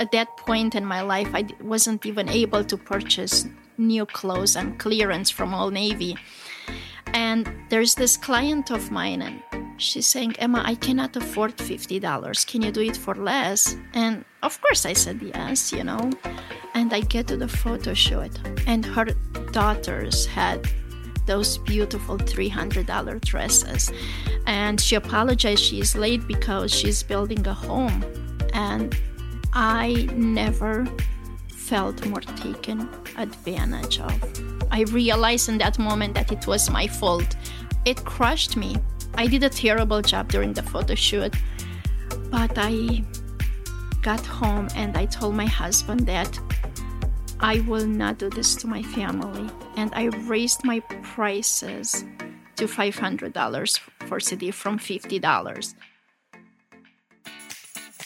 At that point in my life, I wasn't even able to purchase new clothes and clearance from Old Navy. And there's this client of mine, and she's saying, Emma, I cannot afford $50. Can you do it for less? And of course, I said yes, you know. And I get to the photo shoot, and her daughters had those beautiful $300 dresses. And she apologized she's late because she's building a home. And I never felt more taken advantage of. I realized in that moment that it was my fault. It crushed me. I did a terrible job during the photo shoot, but I got home and I told my husband that I will not do this to my family. And I raised my prices to $500 for CD from $50.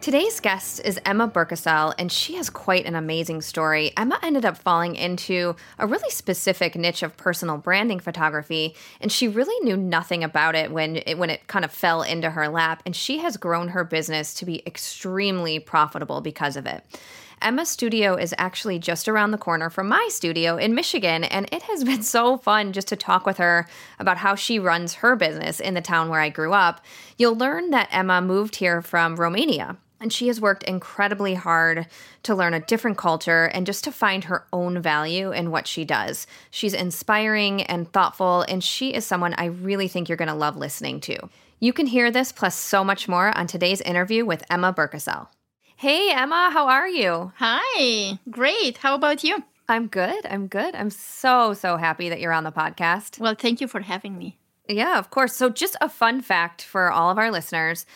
Today's guest is Emma Burcusel, and she has quite an amazing story. Emma ended up falling into a really specific niche of personal branding photography, and she really knew nothing about it when it, when it kind of fell into her lap. And she has grown her business to be extremely profitable because of it. Emma's studio is actually just around the corner from my studio in Michigan, and it has been so fun just to talk with her about how she runs her business in the town where I grew up. You'll learn that Emma moved here from Romania and she has worked incredibly hard to learn a different culture and just to find her own value in what she does. She's inspiring and thoughtful, and she is someone I really think you're going to love listening to. You can hear this plus so much more on today's interview with Emma Burcusel. Hey, Emma, how are you? Hi, great. How about you? I'm good. I'm good. I'm so, so happy that you're on the podcast. Well, thank you for having me. Yeah, of course. So, just a fun fact for all of our listeners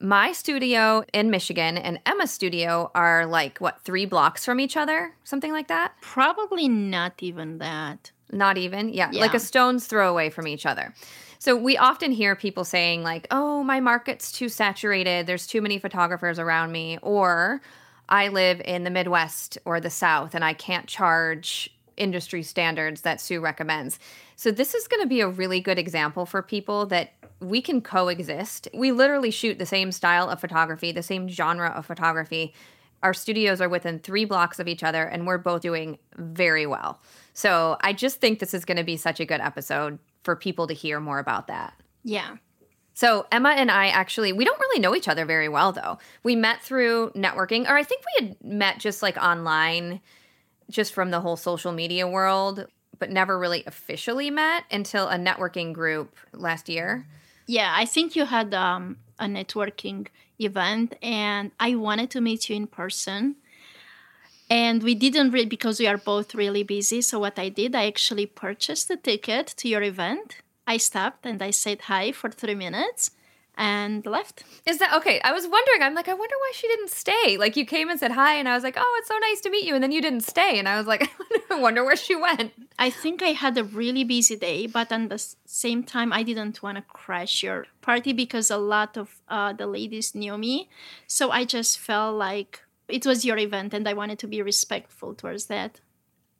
my studio in Michigan and Emma's studio are like, what, three blocks from each other? Something like that? Probably not even that. Not even? Yeah, yeah. like a stone's throw away from each other. So we often hear people saying, like, oh, my market's too saturated. There's too many photographers around me. Or I live in the Midwest or the South and I can't charge industry standards that Sue recommends. So this is going to be a really good example for people that we can coexist. We literally shoot the same style of photography, the same genre of photography. Our studios are within three blocks of each other, and we're both doing very well. So I just think this is going to be such a good episode for people to hear more about that. Yeah. So Emma and I actually we don't really know each other very well though. We met through networking or I think we had met just like online just from the whole social media world, but never really officially met until a networking group last year. Yeah, I think you had um, a networking event, and I wanted to meet you in person. And we didn't really because we are both really busy. So what I did, I actually purchased a ticket to your event. I stopped and I said hi for three minutes and left. Is that okay? I was wondering. I'm like, I wonder why she didn't stay. Like, you came and said hi, and I was like, oh, it's so nice to meet you. And then you didn't stay. And I was like, I wonder where she went. I think I had a really busy day, but at the same time, I didn't want to crash your party because a lot of uh, the ladies knew me. So I just felt like it was your event, and I wanted to be respectful towards that.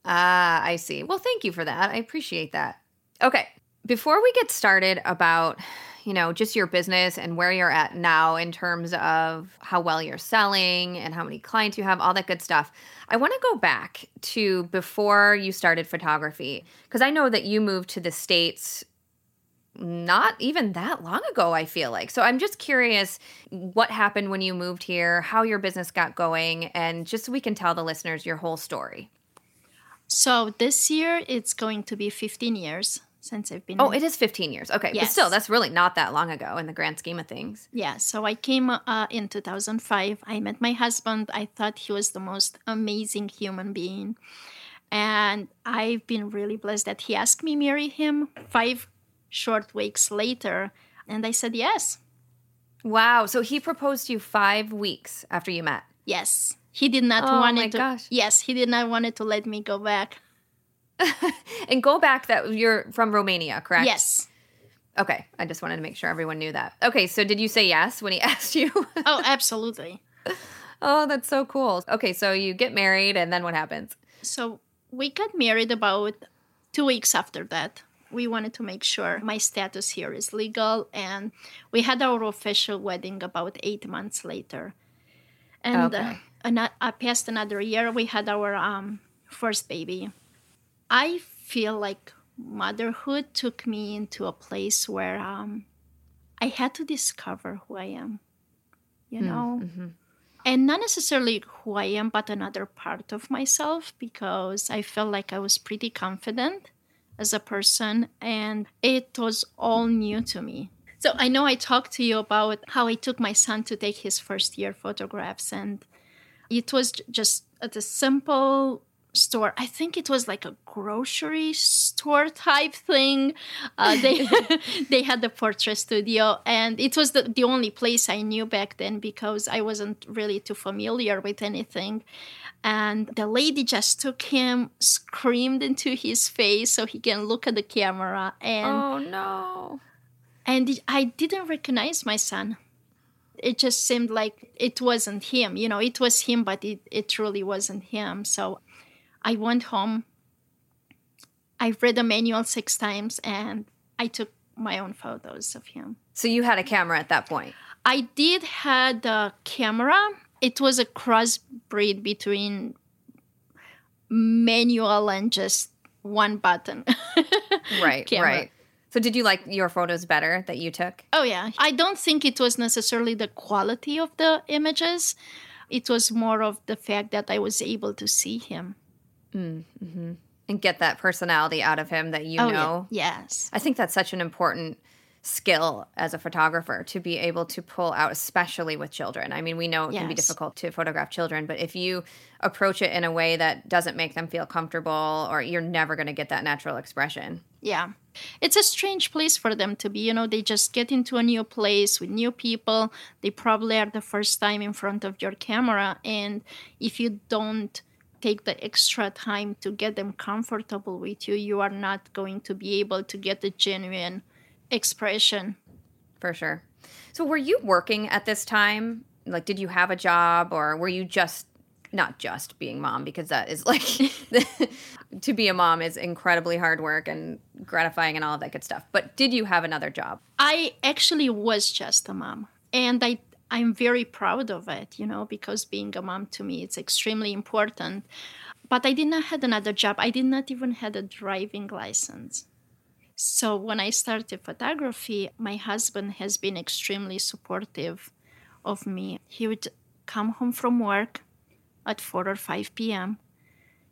Ah, I see. Well, thank you for that. I appreciate that. Okay. Before we get started about you know, just your business and where you're at now in terms of how well you're selling and how many clients you have, all that good stuff. I want to go back to before you started photography because I know that you moved to the States not even that long ago, I feel like. So I'm just curious what happened when you moved here, how your business got going, and just so we can tell the listeners your whole story. So this year it's going to be 15 years since I've been. Oh, it is 15 years. Okay. Yes. But still, that's really not that long ago in the grand scheme of things. Yeah. So I came uh, in 2005. I met my husband. I thought he was the most amazing human being. And I've been really blessed that he asked me marry him five short weeks later. And I said yes. Wow. So he proposed to you five weeks after you met. Yes. He did not Oh want my it to. gosh. Yes, he did not want it to let me go back. and go back that you're from Romania, correct? Yes. Okay. I just wanted to make sure everyone knew that. Okay. So did you say yes when he asked you? Oh, absolutely. oh, that's so cool. Okay. So you get married and then what happens? So we got married about two weeks after that. We wanted to make sure my status here is legal, and we had our official wedding about eight months later. And uh, Okay. ano- uh, past another year, we had our um, first baby. I feel like motherhood took me into a place where um, I had to discover who I am, you mm, know? Mm-hmm. and not necessarily who I am, but another part of myself because I felt like I was pretty confident as a person and it was all new to me. So I know I talked to you about how I took my son to take his first year photographs and it was just uh, a simple store. I think it was like a grocery store type thing. Uh, they they had the portrait studio, and it was the, the only place I knew back then because I wasn't really too familiar with anything. And the lady just took him, screamed into his face so he can look at the camera, and Oh, no. and I didn't recognize my son. It just seemed like it wasn't him. You know, it was him, but it, it truly wasn't him. So I went home. I read the manual six times and I took my own photos of him. So you had a camera at that point. I did had a camera. It was a crossbreed between manual and just one button. Right, Camera. right. So did you like your photos better that you took? Oh, yeah. I don't think it was necessarily the quality of the images. It was more of the fact that I was able to see him. Mm-hmm. and get that personality out of him that you oh, know. yeah. Yes. I think that's such an important skill as a photographer to be able to pull out, especially with children. I mean, we know it can be difficult to photograph children, but if you approach it in a way that doesn't make them feel comfortable, or you're never going to get that natural expression. Yeah. It's a strange place for them to be. You know, they just get into a new place with new people. They probably are the first time in front of your camera. And if you don't take the extra time to get them comfortable with you, you are not going to be able to get the genuine expression. For sure. So, were you working at this time? Like, did you have a job, or were you just not just being mom? Because that is like to be a mom is incredibly hard work and gratifying and all of that good stuff. But did you have another job? I actually was just a mom, and I I'm very proud of it, you know, because being a mom to me it's extremely important. But I did not have another job. I did not even have a driving license. So when I started photography, my husband has been extremely supportive of me. He would come home from work at 4 or 5 p.m.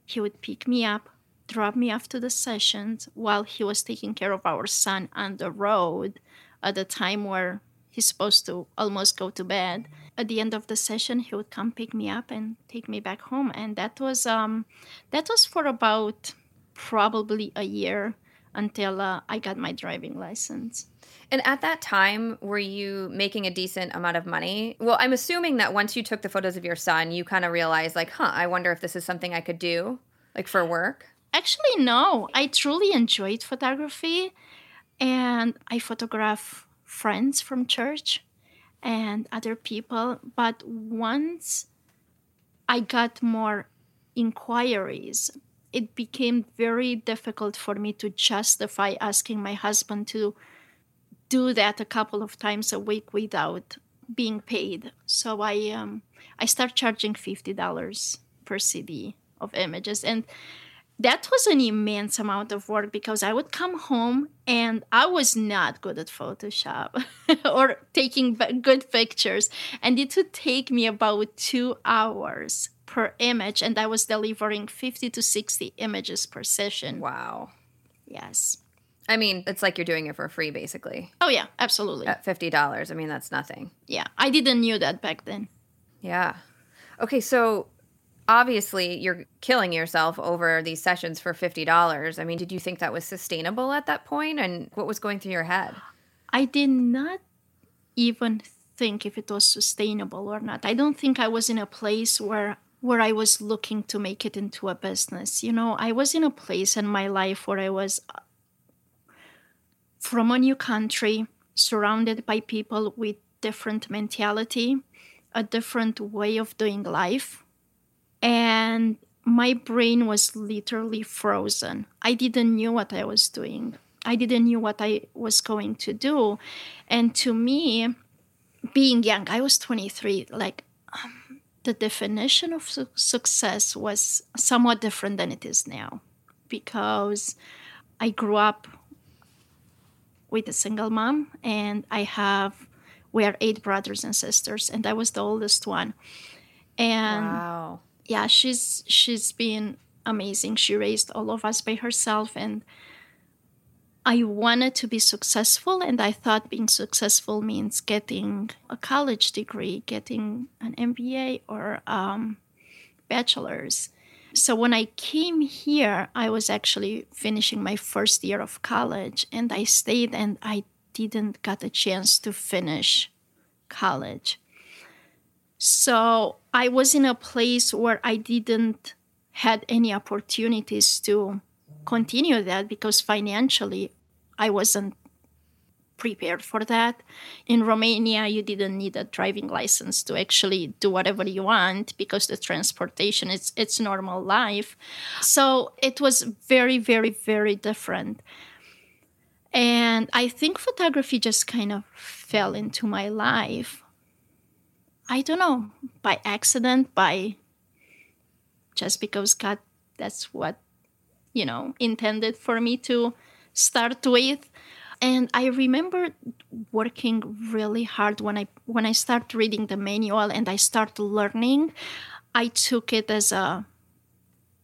He would pick me up, drop me off to the sessions while he was taking care of our son on the road at the time where he's supposed to almost go to bed. At the end of the session, he would come pick me up and take me back home, and that was um, that was for about probably a year until uh, I got my driving license. And at that time, were you making a decent amount of money? Well, I'm assuming that once you took the photos of your son, you kind of realized, like, huh, I wonder if this is something I could do, like for work. Actually, no. I truly enjoyed photography, and I photograph friends from church and other people. But once I got more inquiries, it became very difficult for me to justify asking my husband to do that a couple of times a week without being paid. So I um, I start charging fifty dollars per CD of images, and that was an immense amount of work because I would come home and I was not good at Photoshop or taking good pictures. And it would take me about two hours per image. And I was delivering 50 to 60 images per session. Wow. Yes. I mean, it's like you're doing it for free, basically. Oh, yeah, absolutely. At $50. I mean, that's nothing. Yeah. I didn't knew that back then. Yeah. Okay, so obviously you're killing yourself over these sessions for $50. I mean, did you think that was sustainable at that point and what was going through your head? I did not even think if it was sustainable or not. I don't think I was in a place where where I was looking to make it into a business. You know, I was in a place in my life where I was uh, from a new country, surrounded by people with different mentality, a different way of doing life and my brain was literally frozen. I didn't know what I was doing. I didn't know what I was going to do. And to me, being young, I was 23, like um, the definition of su- success was somewhat different than it is now because I grew up with a single mom and I have we are eight brothers and sisters and I was the oldest one. And wow yeah, she's she's been amazing. She raised all of us by herself and I wanted to be successful, and I thought being successful means getting a college degree, getting an MBA or um, bachelor's. So when I came here, I was actually finishing my first year of college, and I stayed, and I didn't get a chance to finish college. So I was in a place where I didn't had any opportunities to continue that because financially I wasn't prepared for that. In Romania, you didn't need a driving license to actually do whatever you want because the transportation is it's normal life. So it was very, very, very different. And I think photography just kind of fell into my life I don't know, by accident, by just because God, that's what, you know, intended for me to start with. And I remember working really hard when I when I start reading the manual and I start learning. I took it as a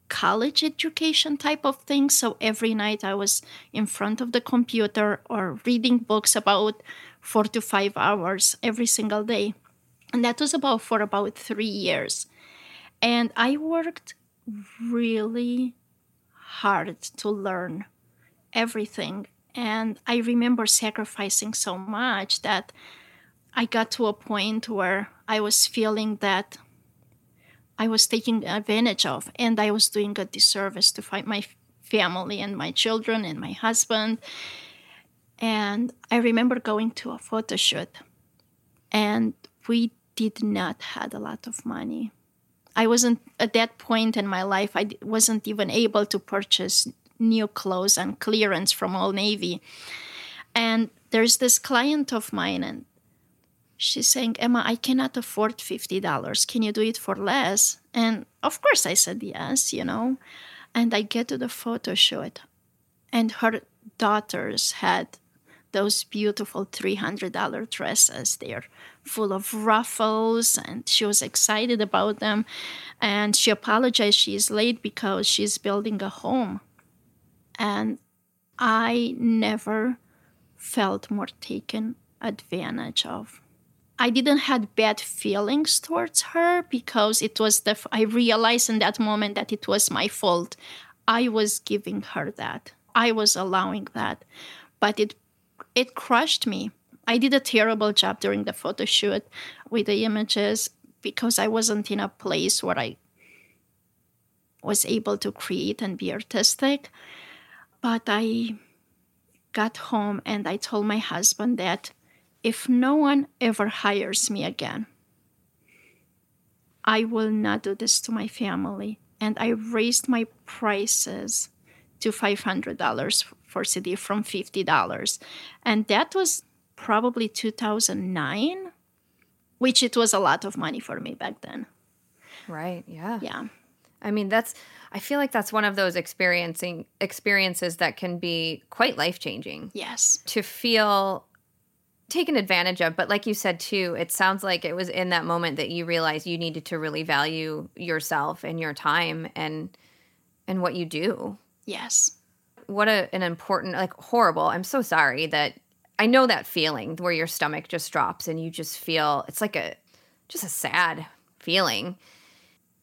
college education type of thing. So every night I was in front of the computer or reading books about four to five hours every single day. And that was about for about three years. And I worked really hard to learn everything. And I remember sacrificing so much that I got to a point where I was feeling that I was taking advantage of and I was doing a disservice to find my family and my children and my husband. And I remember going to a photo shoot and we did not had a lot of money. I wasn't at that point in my life. I wasn't even able to purchase new clothes and clearance from Old Navy. And there's this client of mine, and she's saying, Emma, I cannot afford $50. Can you do it for less? And of course, I said yes, you know. And I get to the photo shoot, and her daughters had those beautiful $300 dresses. They're full of ruffles, and she was excited about them. And she apologized she's late because she's building a home. And I never felt more taken advantage of. I didn't had bad feelings towards her because it was the I realized in that moment that it was my fault. I was giving her that. I was allowing that. But it it crushed me. I did a terrible job during the photo shoot with the images because I wasn't in a place where I was able to create and be artistic. But I got home and I told my husband that if no one ever hires me again, I will not do this to my family. And I raised my prices to $500 for CD from $50. And that was probably 2009, which it was a lot of money for me back then. Right, yeah. Yeah. I mean, that's I feel like that's one of those experiencing experiences that can be quite life-changing. Yes. To feel taken advantage of, but like you said too, it sounds like it was in that moment that you realized you needed to really value yourself and your time and and what you do. Yes. What a, an important like horrible. I'm so sorry that I know that feeling where your stomach just drops and you just feel it's like a just a sad feeling.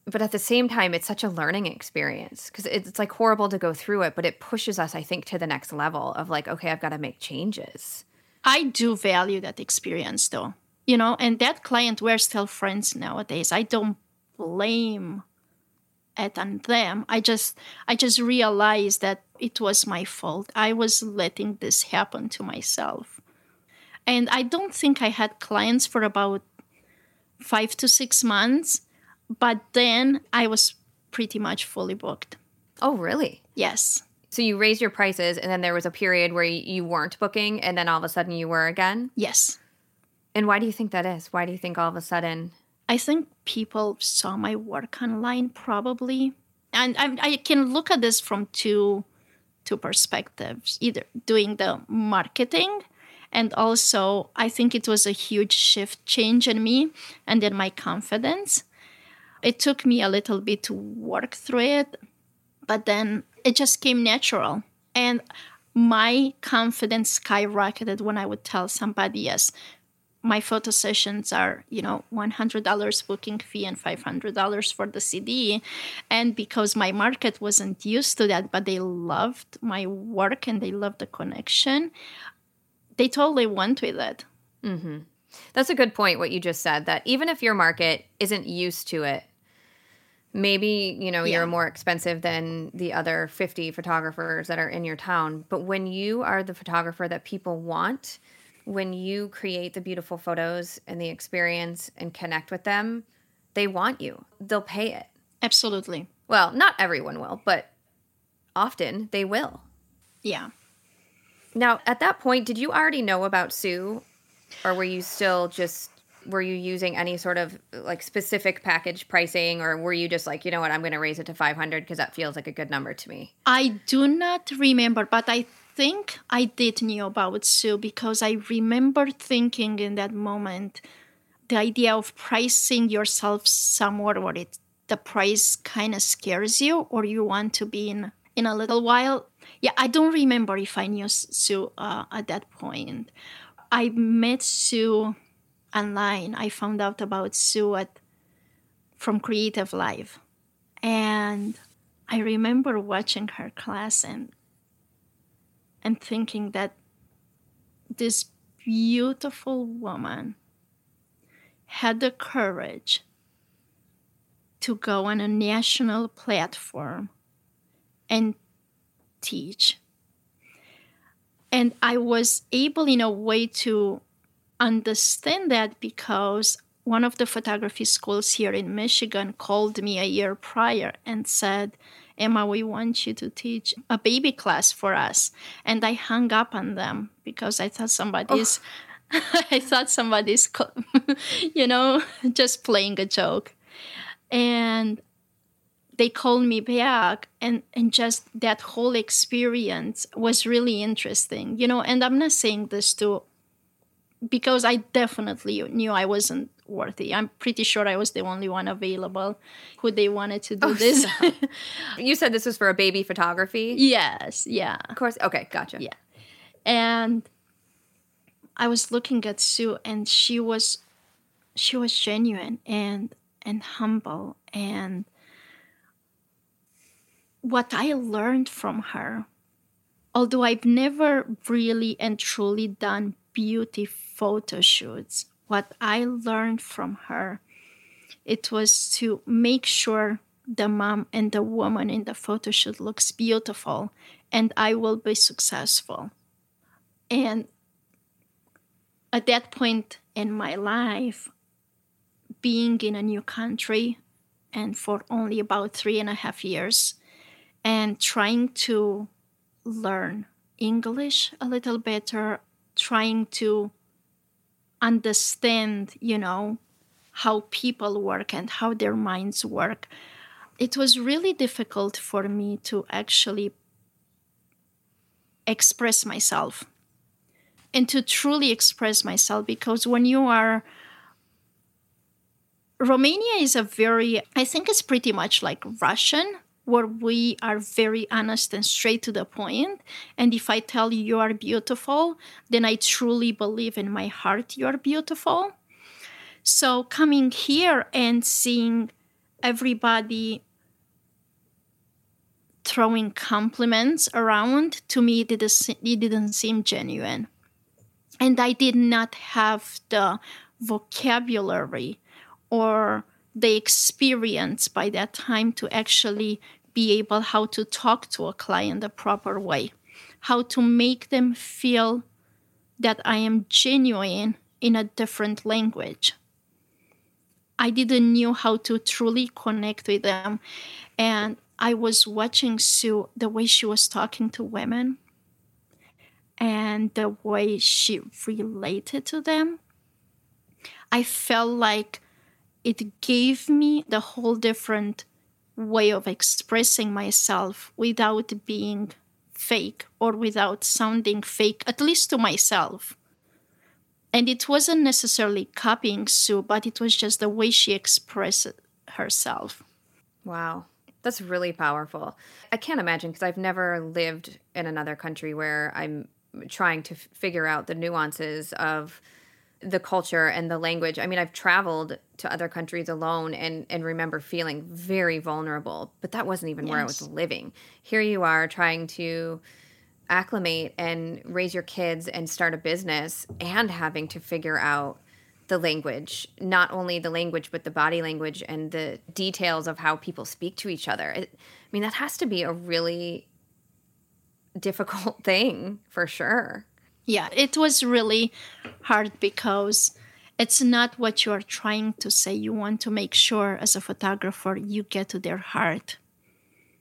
But at the same time it's such a learning experience because it's like horrible to go through it but it pushes us i think to the next level of like okay i've got to make changes. I do value that experience though. You know and that client we're still friends nowadays. I don't blame on them i just i just realized that it was my fault i was letting this happen to myself and i don't think i had clients for about five to six months but then I was pretty much fully booked. Oh, really? Yes. So you raised your prices, and then there was a period where you weren't booking, and then all of a sudden you were again? Yes. And why do you think that is? Why do you think all of a sudden? I think people saw my work online, probably. And I, I can look at this from two two perspectives either doing the marketing and also i think it was a huge shift change in me and in my confidence it took me a little bit to work through it, but then it just came natural. And my confidence skyrocketed when I would tell somebody, yes, my photo sessions are, you know, $100 booking fee and $500 for the CD. And because my market wasn't used to that, but they loved my work and they loved the connection, they totally went with it. Mm-hmm. That's a good point, what you just said, that even if your market isn't used to it, maybe you know yeah. you're more expensive than the other 50 photographers that are in your town but when you are the photographer that people want when you create the beautiful photos and the experience and connect with them they want you. They'll pay it. Absolutely. Well not everyone will but often they will. Yeah. Now at that point did you already know about sue? Or were you still just were you using any sort of like specific package pricing? Or were you just like you know what? I'm going to raise it to 500 because that feels like a good number to me. I do not remember but i think i did know about sue because i remember thinking in that moment the idea of pricing yourself somewhere where it the price kind of scares you or you want to be in in a little while? Yeah i don't remember if i knew sue uh, at that point. I met sue online, I found out about Sue at, from Creative Live. And I remember watching her class and and thinking that this beautiful woman had the courage to go on a national platform and teach. And I was able, in a way, to understand that because one of the photography schools here in Michigan called me a year prior and said, Emma, we want you to teach a baby class for us. And I hung up on them because I thought somebody's, oh. I thought somebody's, you know, just playing a joke. And they called me back and, and just that whole experience was really interesting, you know, and I'm not saying this to because I definitely knew I wasn't worthy. I'm pretty sure I was the only one available who they wanted to do oh, this. So. you said this was for a baby photography? Yes, yeah. Of course. Okay, gotcha. Yeah. And I was looking at Sue and she was she was genuine and and humble and what I learned from her although I've never really and truly done beauty photo shoots, what I learned from her, it was to make sure the mom and the woman in the photo shoot looks beautiful and I will be successful. And at that point in my life, being in a new country and for only about three and a half years and trying to learn English a little better, trying to understand, you know, how people work and how their minds work. it was really difficult for me to actually express myself and to truly express myself because when you are Romania is a very I think it's pretty much like Russian where we are very honest and straight to the point. And if I tell you you are beautiful then I truly believe in my heart you are beautiful. So coming here and seeing everybody throwing compliments around to me it didn't seem genuine. And i did not have the vocabulary or the experience by that time to actually be able how to talk to a client the proper way how to make them feel that i am genuine in a different language i didn't know how to truly connect with them and I was watching Sue, the way she was talking to women and the way she related to them. I felt like it gave me the whole different way of expressing myself without being fake or without sounding fake, at least to myself. And it wasn't necessarily copying Sue, but it was just the way she expressed herself. Wow. That's really powerful. I can't imagine because I've never lived in another country where I'm trying to f- figure out the nuances of the culture and the language. I mean, I've traveled to other countries alone and and remember feeling very vulnerable, but that wasn't even yes. where I was living. Here you are trying to acclimate and raise your kids and start a business and having to figure out the language, not only the language, but the body language and the details of how people speak to each other. It, I mean, that has to be a really difficult thing for sure. Yeah, it was really hard because it's not what you are trying to say. You want to make sure, as a photographer, you get to their heart.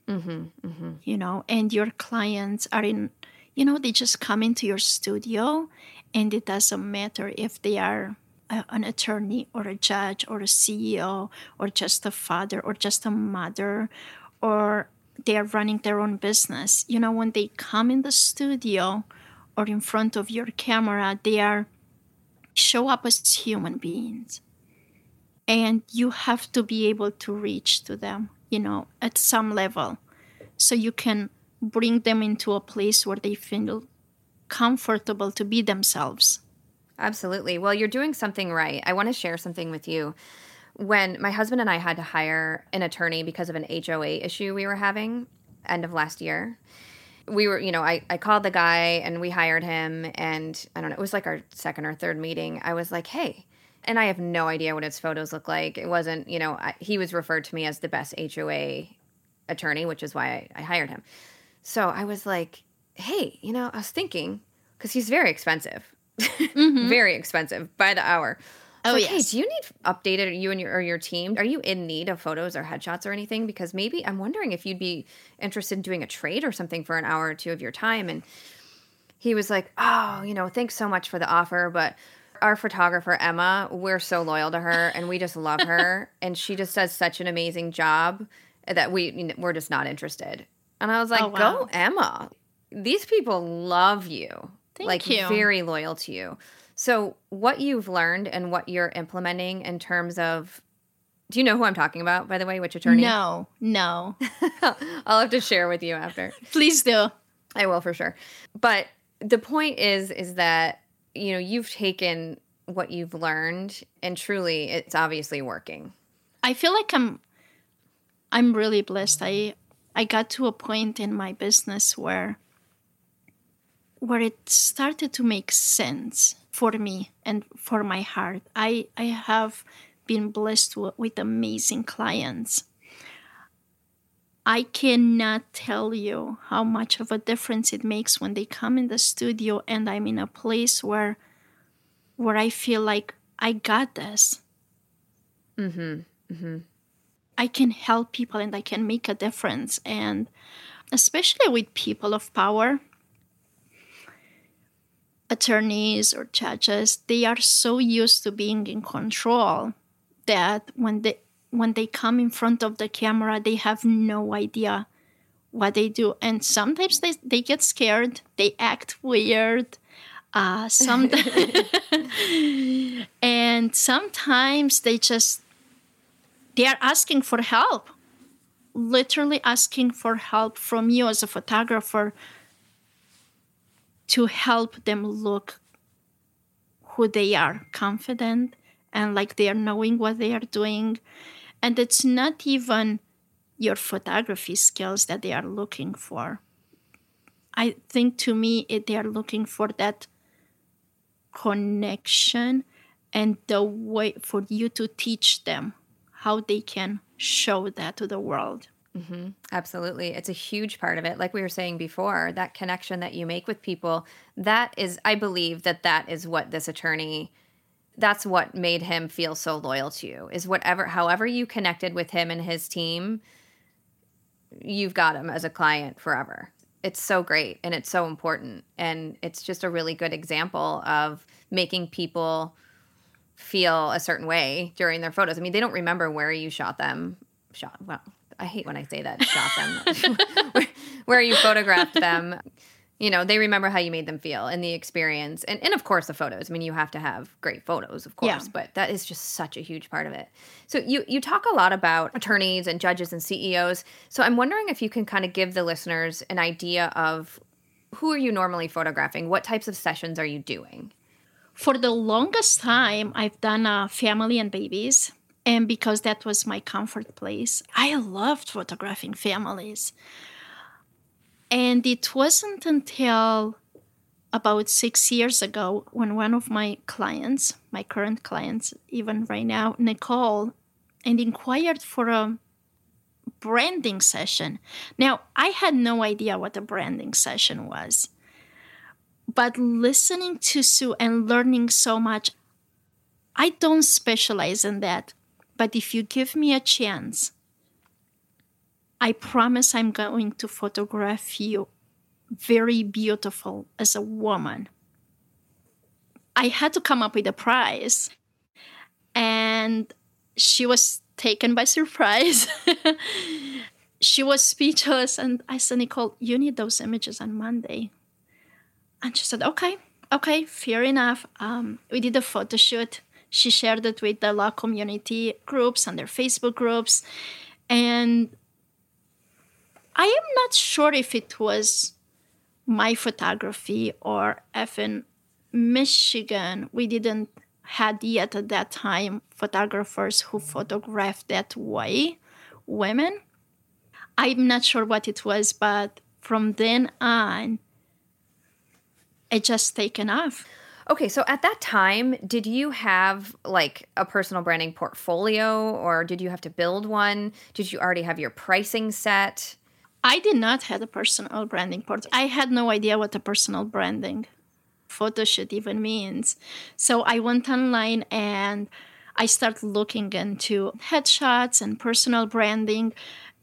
Mm-hmm, mm-hmm. You know, and your clients are in, you know, they just come into your studio and it doesn't matter if they are a, an attorney or a judge or a CEO or just a father or just a mother or they are running their own business. You know, when they come in the studio or in front of your camera, they are show up as human beings. And you have to be able to reach to them, you know, at some level. So you can bring them into a place where they feel comfortable to be themselves. Absolutely. Well, you're doing something right. I want to share something with you. When my husband and I had to hire an attorney because of an HOA issue we were having end of last year, we were, you know, I, I called the guy and we hired him. And I don't know, it was like our second or third meeting. I was like, hey, and I have no idea what his photos look like. It wasn't, you know, I, he was referred to me as the best HOA attorney, which is why I, I hired him. So I was like, hey, you know, I was thinking, because he's very expensive mm-hmm. very expensive by the hour. Oh like, yes. Hey, do you need updated you and your or your team? Are you in need of photos or headshots or anything? Because maybe I'm wondering if you'd be interested in doing a trade or something for an hour or two of your time. And he was like, "Oh, you know, thanks so much for the offer, but our photographer Emma, we're so loyal to her and we just love her, and she just does such an amazing job that we we're just not interested." And I was like, oh, wow. "Go, Emma! These people love you." Thank like you. very loyal to you. So, what you've learned and what you're implementing in terms of do you know who I'm talking about, by the way? Which attorney? No, no. I'll have to share with you after. Please do. I will for sure. But the point is, is that you know you've taken what you've learned, and truly, it's obviously working. I feel like I'm, I'm really blessed. I, I got to a point in my business where where it started to make sense for me and for my heart. I, I have been blessed with amazing clients. I cannot tell you how much of a difference it makes when they come in the studio and I'm in a place where where I feel like I got this. Mm-hmm. Mm-hmm. I can help people and I can make a difference. And especially with people of power, attorneys or judges, they are so used to being in control that when they when they come in front of the camera, they have no idea what they do. And sometimes they, they get scared, they act weird. Uh, some and sometimes they just they are asking for help literally asking for help from you as a photographer to help them look who they are confident and like they are knowing what they are doing and it's not even your photography skills that they are looking for. I think to me, it, they are looking for that connection and the way for you to teach them how they can show that to the world. Mm-hmm. Absolutely. It's a huge part of it. Like we were saying before, that connection that you make with people, that is, I believe that that is what this attorney that's what made him feel so loyal to you is whatever however you connected with him and his team you've got him as a client forever it's so great and it's so important and it's just a really good example of making people feel a certain way during their photos i mean they don't remember where you shot them shot well i hate when i say that shot them. Where, where you photographed them you know they remember how you made them feel and the experience. And, and of course the photos. I mean you have to have great photos of course yeah. but that is just such a huge part of it. So you you talk a lot about attorneys and judges and ceos so i'm wondering if you can kind of give the listeners an idea of who are you normally photographing? What types of sessions are you doing? For the longest time i've done uh, family and babies and because that was my comfort place i loved photographing families and it wasn't until about six years ago when one of my clients, my current clients, even right now, Nicole, and inquired for a branding session. Now, I had no idea what a branding session was. But listening to Sue and learning so much, I don't specialize in that. But if you give me a chance, I promise I'm going to photograph you very beautiful as a woman. I had to come up with a prize, and she was taken by surprise. she was speechless, and I said, Nicole, you need those images on Monday. And she said, Okay, okay, fair enough. Um, we did a photo shoot. She shared it with the law community groups and their Facebook groups. And I am not sure if it was my photography or if in Michigan we didn't had yet at that time photographers who photographed that way women. I'm not sure what it was, but from then on, it just taken off. Okay, so at that time, did you have like a personal branding portfolio or did you have to build one? Did you already have your pricing set? I did not have a personal branding portfolio. I had no idea what a personal branding photo shoot even means. So I went online and I started looking into headshots and personal branding,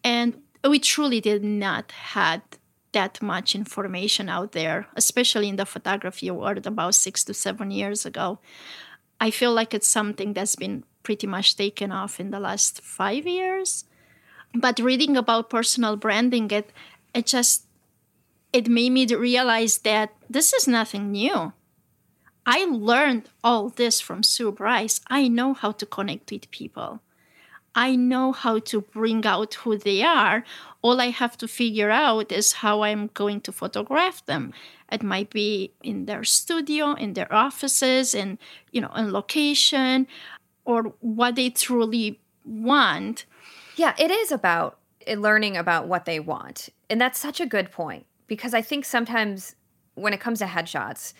and we truly did not had that much information out there, especially in the photography world about six to seven years ago. I feel like it's something that's been pretty much taken off in the last five years. But reading about personal branding it it just it made me realize that this is nothing new. I learned all this from sue bryce. I know how to connect with people i know how to bring out who they are. All i have to figure out is how i'm going to photograph them. It might be in their studio in their offices and you know in location or what they truly want. Yeah, it is about eh, learning about what they want. And that's such a good point because I think sometimes when it comes to headshots,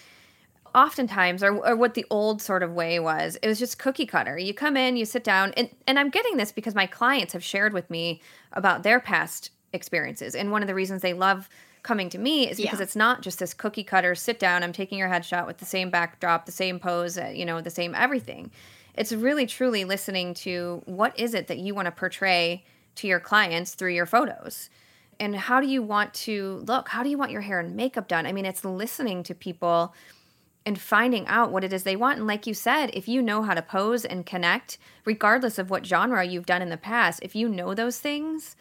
oftentimes or, or what the old sort of way was it was just cookie cutter. You come in you sit down and, and i'm getting this because my clients have shared with me about their past experiences and one of the reasons they love coming to me is because yeah. it's not just this cookie cutter sit down i'm taking your headshot with the same backdrop the same pose uh, you know the same everything. It's really truly listening to what is it that you want to portray to your clients through your photos? And how do you want to look? How do you want your hair and makeup done? I mean it's listening to people and finding out what it is they want. And like you said, if you know how to pose and connect, regardless of what genre you've done in the past, if you know those things,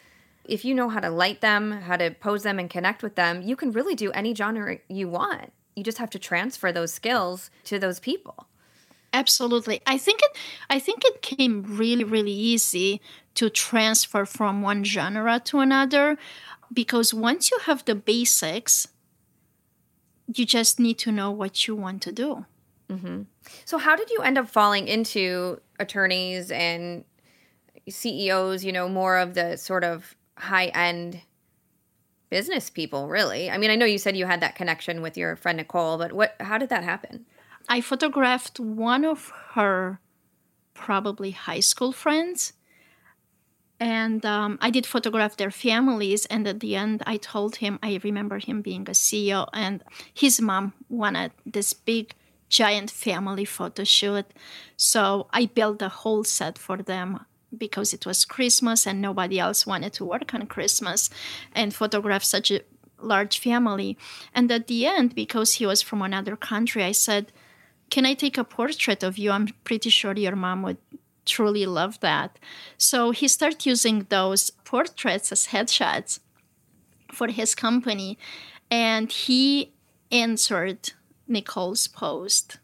if you know how to light them, how to pose them and connect with them, you can really do any genre you want. You just have to transfer those skills to those people. Absolutely. I think it I think it came really really easy to transfer from one genre to another because once you have the basics, you just need to know what you want to do. Mm-hmm. So, how did you end up falling into attorneys and CEOs? You know, more of the sort of high end business people, really. I mean, I know you said you had that connection with your friend Nicole, but what? How did that happen? I photographed one of her probably high school friends and um, I did photograph their families. And at the end, I told him I remember him being a CEO, and his mom wanted this big, giant family photo shoot. So I built a whole set for them because it was Christmas and nobody else wanted to work on Christmas and photograph such a large family. And at the end, because he was from another country, I said, Can I take a portrait of you? I'm pretty sure your mom would truly love that. So he started using those portraits as headshots for his company, and he answered Nicole's post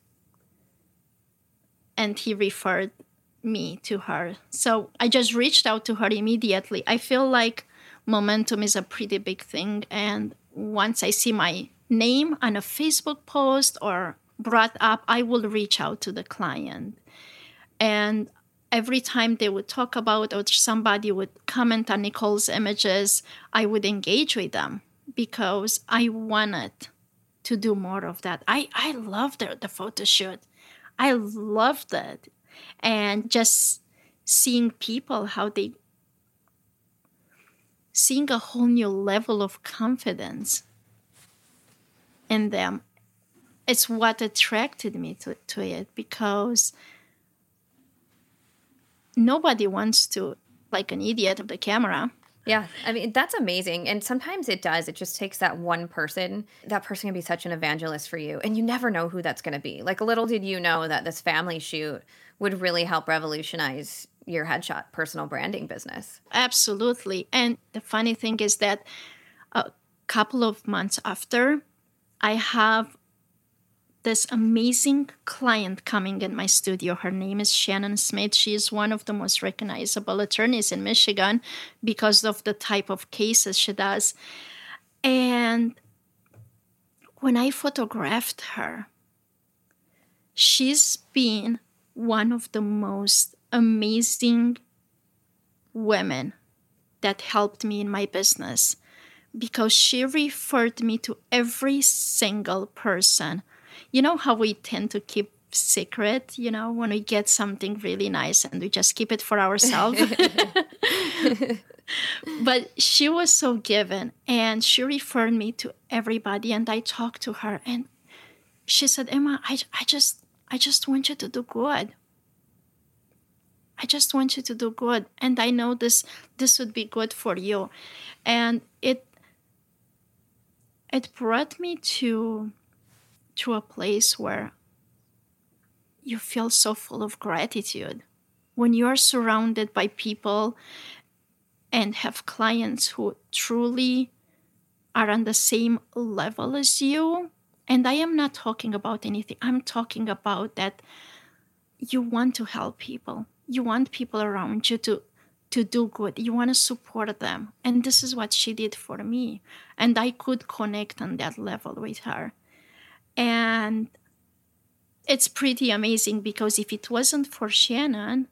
and he referred me to her. So I just reached out to her immediately. I feel like momentum is a pretty big thing, and once I see my name on a Facebook post or brought up, I will reach out to the client. And every time they would talk about or somebody would comment on Nicole's images, I would engage with them because I wanted to do more of that. I, I loved the, the photo shoot. I loved it. And just seeing people, how they, seeing a whole new level of confidence in them. It's what attracted me to, to it because nobody wants to like an idiot of the camera. Yeah, I mean that's amazing, and sometimes it does. It just takes that one person. That person can be such an evangelist for you, and you never know who that's going to be. Like little did you know that this family shoot would really help revolutionize your headshot personal branding business. Absolutely, and the funny thing is that a couple of months after, I have this amazing client coming in my studio. Her name is Shannon Smith. She is one of the most recognizable attorneys in Michigan because of the type of cases she does. And when I photographed her, she's been one of the most amazing women that helped me in my business because she referred me to every single person you know how we tend to keep secret, you know, when we get something really nice and we just keep it for ourselves. but she was so given and she referred me to everybody and I talked to her and she said, Emma, I, I just I just want you to do good. I just want you to do good. And I know this this would be good for you. And it it brought me to to a place where you feel so full of gratitude. When you are surrounded by people and have clients who truly are on the same level as you, and I am not talking about anything, I'm talking about that you want to help people. You want people around you to to do good. You want to support them. And this is what she did for me. And I could connect on that level with her. And it's pretty amazing because if it wasn't for Shannon,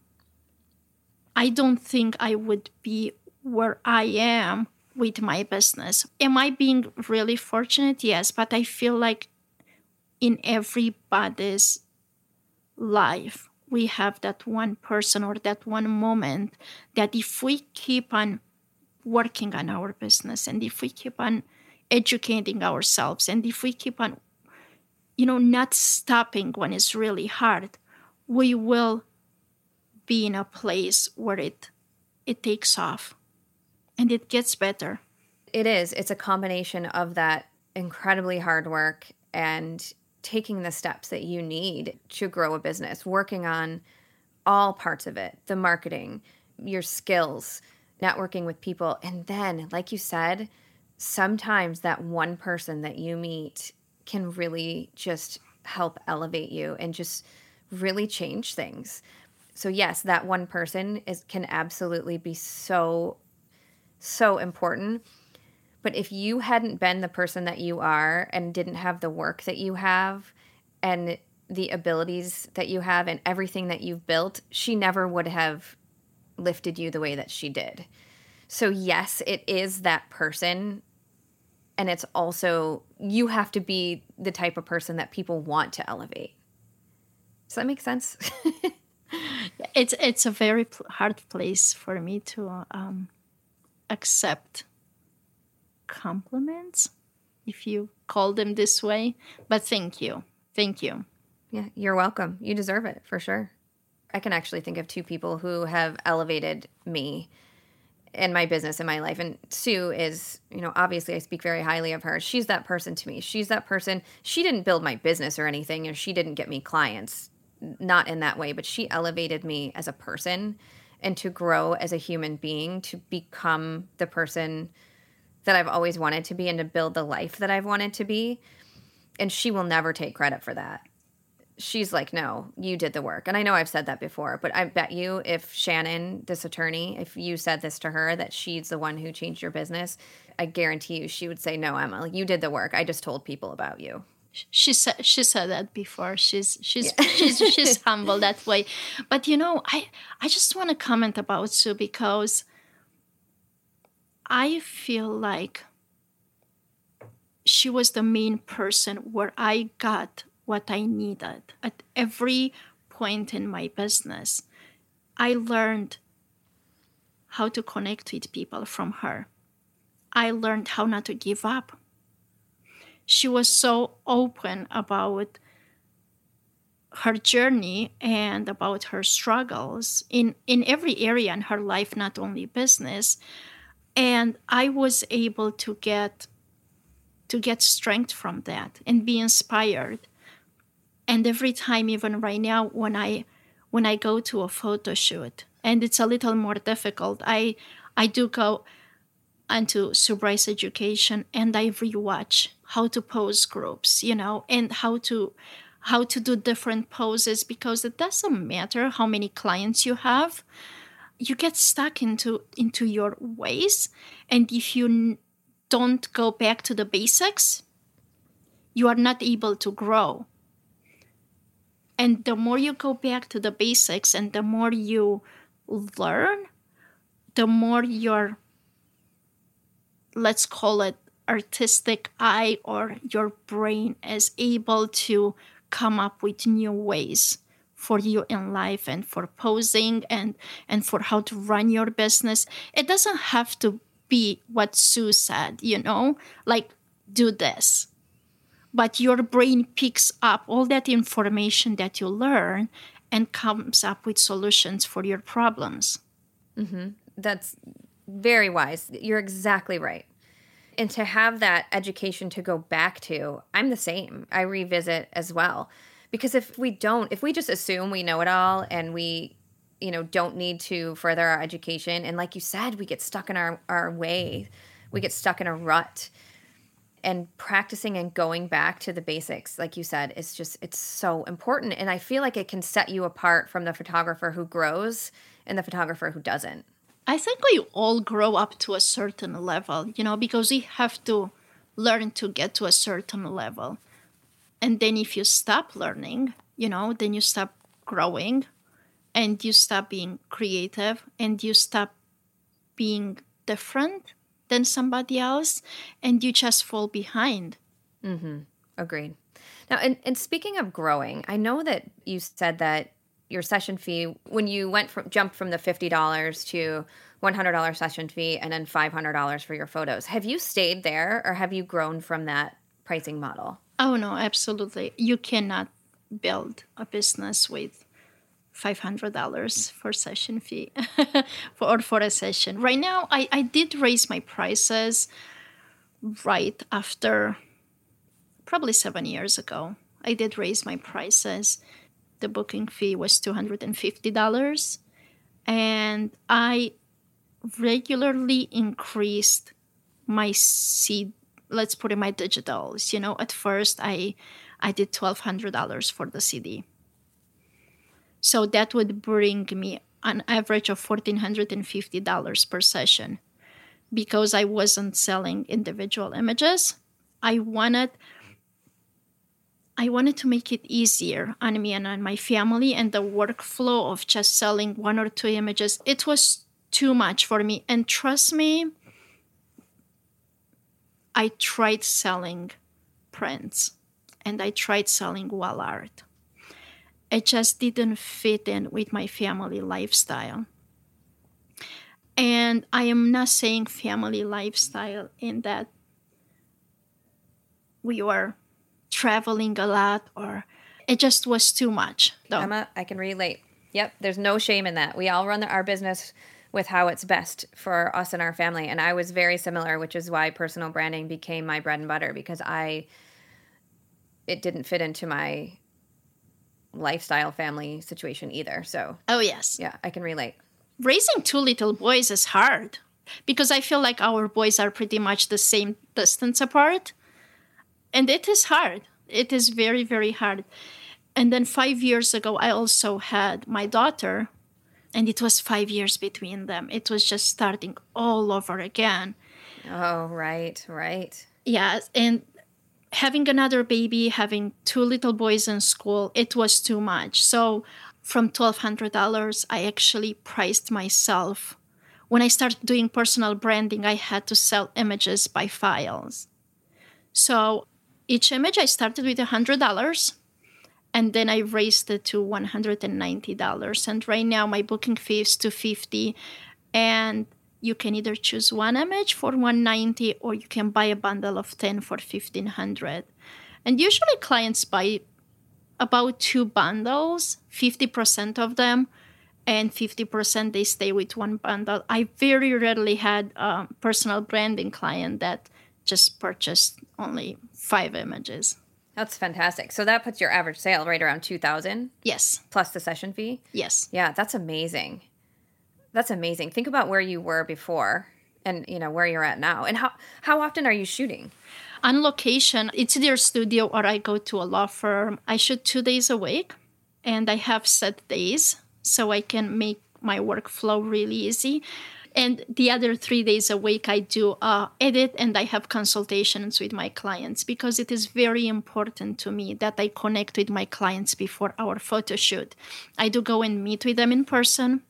I don't think I would be where I am with my business. Am I being really fortunate? Yes, but I feel like in everybody's life, we have that one person or that one moment that if we keep on working on our business and if we keep on educating ourselves and if we keep on you know, not stopping when it's really hard, we will be in a place where it it takes off and it gets better. It is. It's a combination of that incredibly hard work and taking the steps that you need to grow a business, working on all parts of it the marketing, your skills, networking with people. And then, like you said, sometimes that one person that you meet can really just help elevate you and just really change things. So yes, that one person is can absolutely be so so important. But if you hadn't been the person that you are and didn't have the work that you have and the abilities that you have and everything that you've built, she never would have lifted you the way that she did. So, yes, it is that person. And it's also, you have to be the type of person that people want to elevate. Does that make sense? it's it's a very hard place for me to um, accept compliments, if you call them this way. But thank you, thank you. Yeah, you're welcome. You deserve it for sure. I can actually think of two people who have elevated me in my business in my life. And Sue is you know obviously I speak very highly of her. She's that person to me. She's that person. She didn't build my business or anything or she didn't get me clients not in that way but she elevated me as a person and to grow as a human being to become the person that I've always wanted to be and to build the life that I've wanted to be. And she will never take credit for that she's like, no, you did the work. And I know I've said that before, but I bet you if Shannon, this attorney, if you said this to her that she's the one who changed your business, I guarantee you she would say, no, Emma, you did the work. I just told people about you. She said she said that before. She's she's yeah. she's she's humble that way. But you know, I I just want to comment about Sue because I feel like she was the main person where I got what I needed. At every point in my business, I learned how to connect with people from her. I learned how not to give up. She was so open about her journey and about her struggles in, in every area in her life, not only business. And I was able to get to get strength from that and be inspired and every time even right now when i when i go to a photo shoot and it's a little more difficult i i do go into Sue Bryce Education and i rewatch how to pose groups you know and how to how to do different poses because it doesn't matter how many clients you have you get stuck into into your ways. And if you don't go back to the basics you are not able to grow and the more you go back to the basics and the more you learn, the more your, let's call it artistic eye or your brain is able to come up with new ways for you in life and for posing and and for how to run your business. It doesn't have to be what sue said you know? Like do this but your brain picks up all that information that you learn and comes up with solutions for your problems. Mm-hmm. That's very wise. You're exactly right. And to have that education to go back to, I'm the same. I revisit as well. Because if we don't, if we just assume we know it all and we, you know, don't need to further our education, and like you said, we get stuck in our, our way, we get stuck in a rut and practicing and going back to the basics like you said is just it's so important. And i feel like it can set you apart from the photographer who grows and the photographer who doesn't. I think we all grow up to a certain level you know because we have to learn to get to a certain level. And then if you stop learning you know then you stop growing and you stop being creative and you stop being different than somebody else and you just fall behind. Mm-hmm. Agreed. Now, and, and speaking of growing, I know that you said that your session fee, when you went from jumped from the $50 to $100 session fee and then $500 for your photos, have you stayed there or have you grown from that pricing model? Oh, no, absolutely. You cannot build a business with $500 for session fee for, or for a session. Right now, I, I did raise my prices right after probably seven years ago. I did raise my prices. The booking fee was $250. And I regularly increased my seed, let's put in my digitals. You know, at first I I did $1,200 for the CD. So that would bring me an average of $1,450 per session because I wasn't selling individual images. I wanted I wanted to make it easier on me and on my family and the workflow of just selling one or two images. It was too much for me. And trust me, I tried selling prints and I tried selling wall art. It just didn't fit in with my family lifestyle. And I am not saying family lifestyle in that we were traveling a lot or it just was too much. Though. Emma, I can relate. Yep, there's no shame in that. We all run our business with how it's best for us and our family. And I was very similar, which is why personal branding became my bread and butter because I it didn't fit into my lifestyle family situation either. So, oh, yes. Yeah, I can relate. Raising two little boys is hard because I feel like our boys are pretty much the same distance apart. And it is hard. It is very, very hard. And then five years ago, I also had my daughter, and it was five years between them. It was just starting all over again. Oh, right, right. Yeah. And having another baby, having two little boys in school, it was too much. So from $1,200, I actually priced myself. When I started doing personal branding, I had to sell images by files. So each image I started with $100 and then I raised it to $190. And right now my booking fee is 250 and you can either choose one image for 190 or you can buy a bundle of 10 for 1500 and usually clients buy about two bundles 50% of them and 50% they stay with one bundle i very rarely had a personal branding client that just purchased only five images that's fantastic. So that puts your average sale right around 2000 Yes. Plus the session fee? Yes. Yeah, that's amazing. That's amazing. Think about where you were before and you know where you're at now. And how how often are you shooting? On location, it's either studio or I go to a law firm. I shoot 2 days a week and I have set days so I can make my workflow really easy. And the other three days a week, I do uh, edit and I have consultations with my clients because it is very important to me that I connect with my clients before our photo shoot. I do go and meet with them in person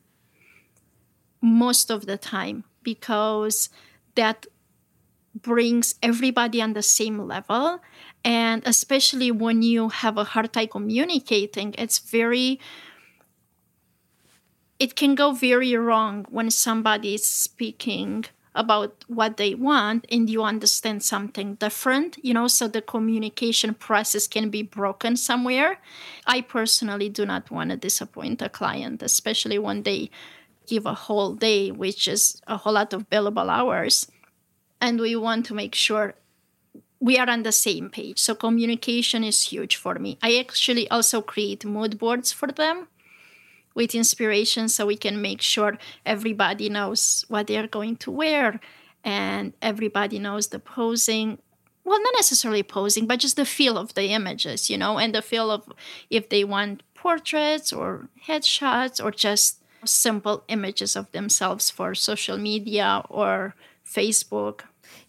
most of the time because that brings everybody on the same level. And especially when you have a hard time communicating it's very it can go very wrong when somebody is speaking about what they want and you understand something different you know so the communication process can be broken somewhere. I personally do not want to disappoint a client especially when they give a whole day, which is a whole lot of billable hours. And we want to make sure we are on the same page. So communication is huge for me. I actually also create mood boards for them with inspiration so we can make sure everybody knows what they're going to wear and everybody knows the posing well not necessarily posing but just the feel of the images you know and the feel of if they want portraits or headshots or just simple images of themselves for social media or Facebook.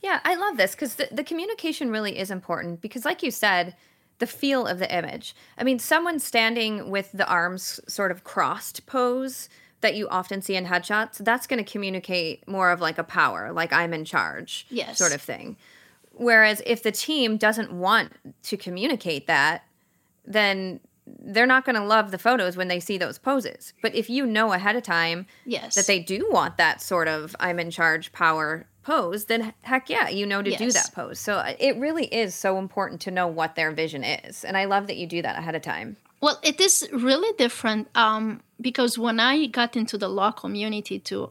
Yeah, I love this because the, the communication really is important because, like you said, the feel of the image. I mean, someone standing with the arms sort of crossed pose that you often see in headshots, that's going to communicate more of like a power, like I'm in charge yes. sort of thing. Whereas if the team doesn't want to communicate that, then they're not going to love the photos when they see those poses. But if you know ahead of time yes. that they do want that sort of I'm in charge power pose, then heck yeah, you know to yes. do that pose. So uh, it really is so important to know what their vision is. And I love that you do that ahead of time. Well, it is really different um, because when I got into the law community to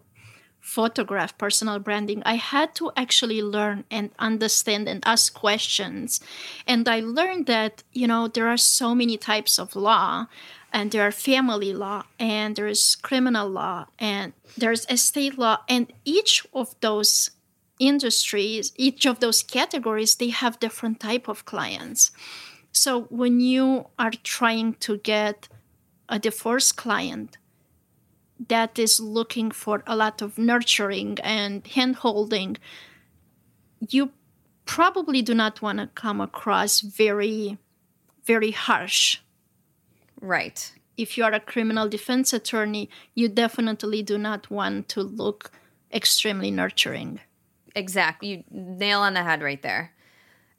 photograph personal branding, I had to actually learn and understand and ask questions. And I learned that, you know, there are so many types of law, and there are family law, and there's criminal law, and there's estate law, and each of those industries each of those categories they have different type of clients so when you are trying to get a divorce client that is looking for a lot of nurturing and handholding, you probably do not want to come across very, very harsh. Right. If you are a criminal defense attorney, you definitely do not want to look extremely nurturing. Exactly. You nail on the head right there.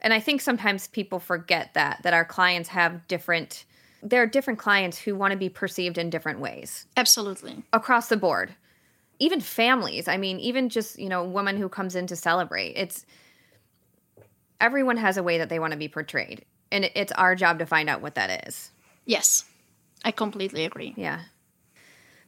And I think sometimes people forget that that our clients have different there are different clients who want to be perceived in different ways. Absolutely. Across the board. Even families. I mean, even just, you know, a woman who comes in to celebrate. It's everyone has a way that they want to be portrayed. And it's our job to find out what that is. Yes. I completely agree. Yeah.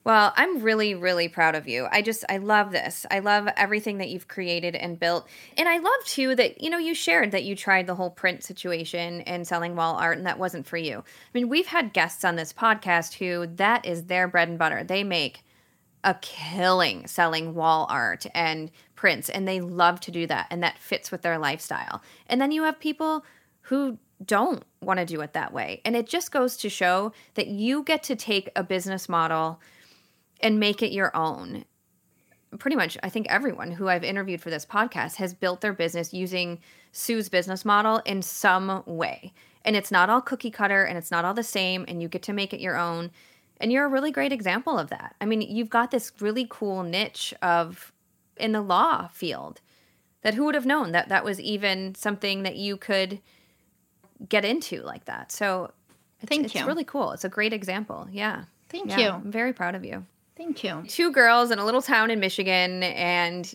Well, I'm really, really proud of you. I just, I love this. I love everything that you've created and built. And I love too that, you know, you shared that you tried the whole print situation and selling wall art and that wasn't for you. I mean, we've had guests on this podcast who that is their bread and butter. They make a killing selling wall art and prints and they love to do that and that fits with their lifestyle. And then you have people who don't want to do it that way. And it just goes to show that you get to take a business model and make it your own. Pretty much, I think everyone who I've interviewed for this podcast has built their business using Sue's business model in some way. And it's not all cookie cutter and it's not all the same, and you get to make it your own. And you're a really great example of that. I mean, you've got this really cool niche of in the law field that who would have known that that was even something that you could get into like that. So it's, Thank it's really cool. It's a great example. Yeah. Thank Yeah, you. I'm very proud of you. Thank you. Two girls in a little town in Michigan and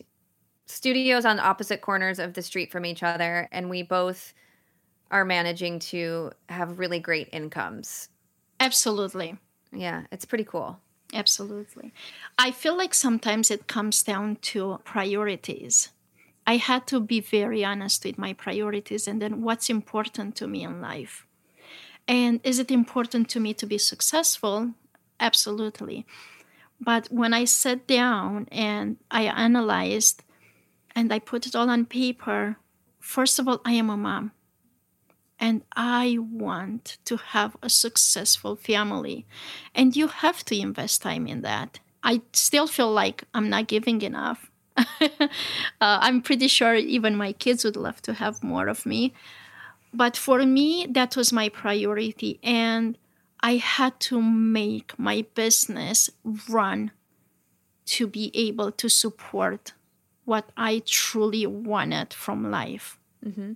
studios on opposite corners of the street from each other. And we both are managing to have really great incomes. Absolutely. Yeah, it's pretty cool. Absolutely. I feel like sometimes it comes down to priorities. I had to be very honest with my priorities and then what's important to me in life. And is it important to me to be successful? Absolutely. But when I sat down and I analyzed and I put it all on paper, first of all, I am a mom and I want to have a successful family. And you have to invest time in that. I still feel like I'm not giving enough. uh, I'm pretty sure even my kids would love to have more of me. But for me, that was my priority. And I had to make my business run to be able to support what I truly wanted from life. Mm-hmm.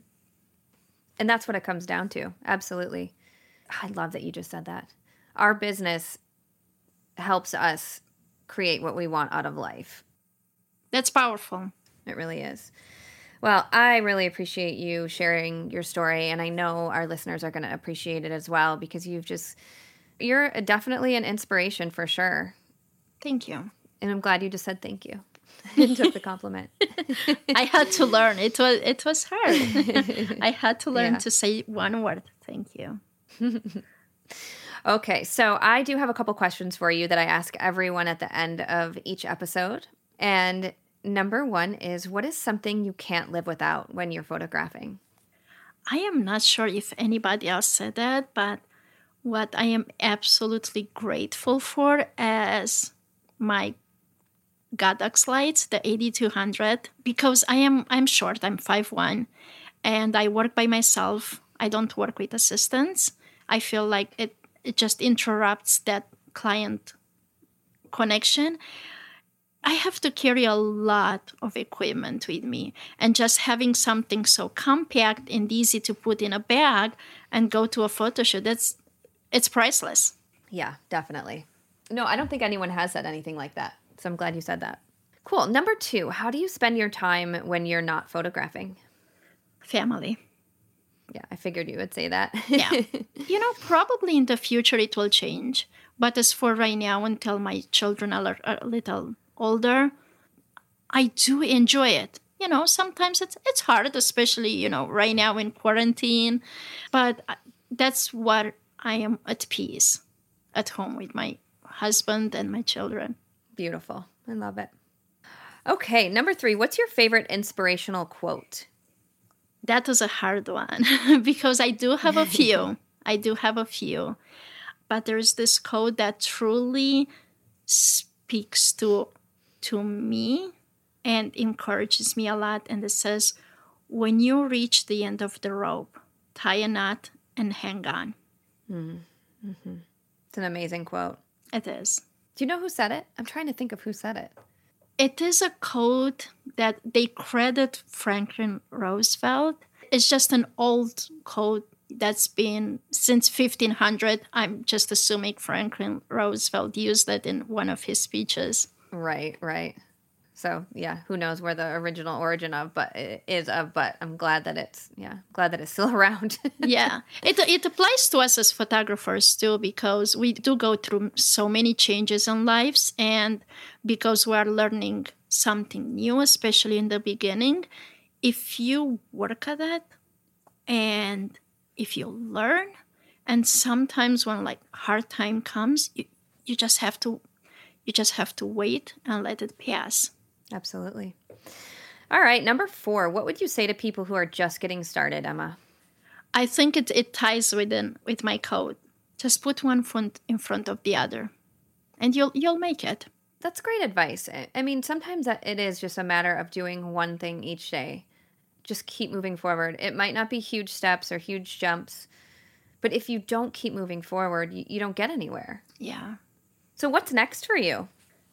And that's what it comes down to. Absolutely. I love that you just said that. Our business helps us create what we want out of life. That's powerful. It really is. Well, I really appreciate you sharing your story, and I know our listeners are going to appreciate it as well because you've just, you're definitely an inspiration for sure. Thank you. And I'm glad you just said thank you and took the compliment. I had to learn. It was it was hard. I had to learn Yeah. to say one word. Thank you. Okay, so I do have a couple questions for you that I ask everyone at the end of each episode. And number one is what is something you can't live without when you're photographing? I am not sure if anybody else said that, but what I am absolutely grateful for is my Godox lights, the AD200, because I am I'm short. I'm 5'1", and I work by myself. I don't work with assistants. I feel like it it just interrupts that client connection. I have to carry a lot of equipment with me, and just having something so compact and easy to put in a bag and go to a photo shoot that's it's priceless. Yeah, definitely. No, I don't think anyone has said anything like that. So I'm glad you said that. Cool. Number two, how do you spend your time when you're not photographing? Family. Yeah, I figured you would say that. Yeah. you know, probably in the future it will change. But as for right now, until my children are a little older, I do enjoy it. You know, sometimes it's it's hard, especially you know right now in quarantine, but that's what I am at peace at home with my husband and my children. Beautiful. I love it. Okay, number three. What's your favorite inspirational quote? That was a hard one because I do have a few. I do have a few. But there's this quote that truly speaks to to me and encourages me a lot and it says when you reach the end of the rope tie a knot and hang on mm-hmm. it's an amazing quote it is do you know who said it i'm trying to think of who said it it is a quote that they credit Franklin Roosevelt. It's just an old quote that's been since 1500. I'm just assuming Franklin Roosevelt used it in one of his speeches. Right, right. So yeah, who knows where the original origin of, but it is of. But I'm glad that it's yeah, glad that it's still around. yeah, it it applies to us as photographers too because we do go through so many changes in lives, and because we are learning something new, especially in the beginning, if you work at that, and if you learn, and sometimes when like hard time comes, you you just have to you just have to wait and let it pass Absolutely. All right, number four. What would you say to people who are just getting started, Emma? I think it, it ties within with my code. Just put one foot in front of the other, and you'll you'll make it. That's great advice. I mean, sometimes it is just a matter of doing one thing each day. Just keep moving forward. It might not be huge steps or huge jumps, but if you don't keep moving forward, you, you don't get anywhere. Yeah. So what's next for you?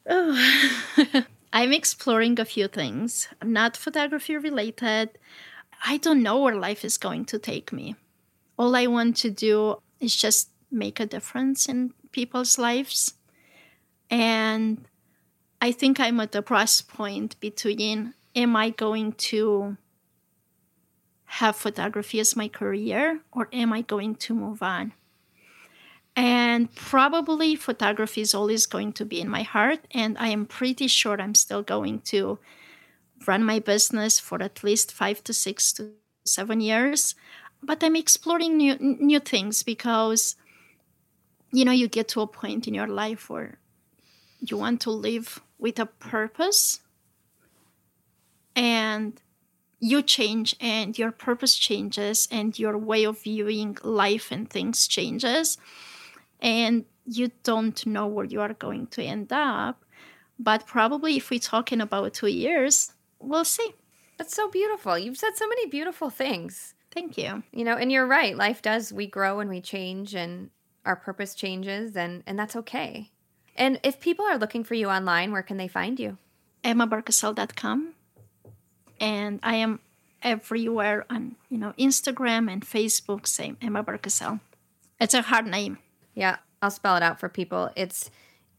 Oh. I'm exploring a few things, not photography related. I don't know where life is going to take me. All I want to do is just make a difference in people's lives. And I think I'm at the cross point between am I going to have photography as my career or am I going to move on? And probably photography is always going to be in my heart. And I am pretty sure I'm still going to run my business for at least five to six to seven years. But I'm exploring new, new things because, you know, you get to a point in your life where you want to live with a purpose and you change and your purpose changes and your way of viewing life and things changes and you don't know where you are going to end up. But probably if we're talking about two years, we'll see. That's so beautiful. You've said so many beautiful things. Thank you. You know, and you're right. Life does, we grow and we change and our purpose changes and and that's okay. And if people are looking for you online, where can they find you? EmmaBurcusel.com. And I am everywhere on, you know, Instagram and Facebook, same Emma Burcusel. It's a hard name. Yeah, I'll spell it out for people. It's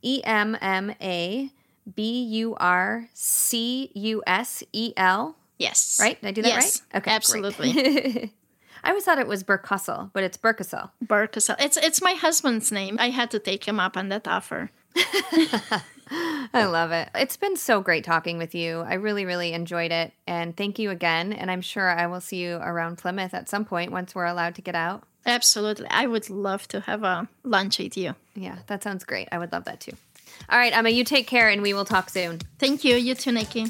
E M M A B U R C U S E L. Yes. Right? Did I do that yes, right? Okay. Absolutely. I always thought it was Burkussel, but it's Burkussel. Burkussel. It's it's my husband's name. I had to take him up on that offer. I love it. It's been so great talking with you. I really, really enjoyed it. And thank you again. And I'm sure I will see you around Plymouth at some point once we're allowed to get out. Absolutely. I would love to have a lunch with you. Yeah, that sounds great. I would love that too. All right, Emma, you take care and we will talk soon. Thank you. You too, Nikki.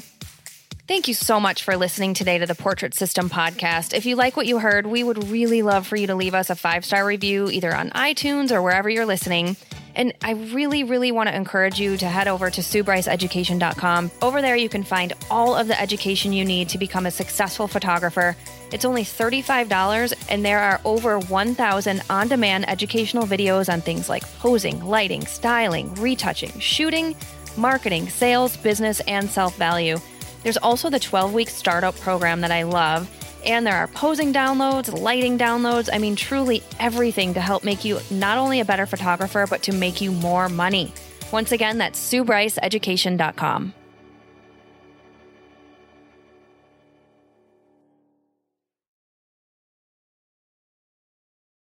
Thank you so much for listening today to the Portrait System podcast. If you like what you heard, we would really love for you to leave us a five star review either on iTunes or wherever you're listening. And I really, really want to encourage you to head over to SueBryceEducation.com. Over there, you can find all of the education you need to become a successful photographer. It's only $35, and there are over 1,000 on demand educational videos on things like posing, lighting, styling, retouching, shooting, marketing, sales, business, and self value. There's also the 12 week startup program that I love and there are posing downloads, lighting downloads. I mean, truly everything to help make you not only a better photographer, but to make you more money. Once again, that's SueBryceEducation.com.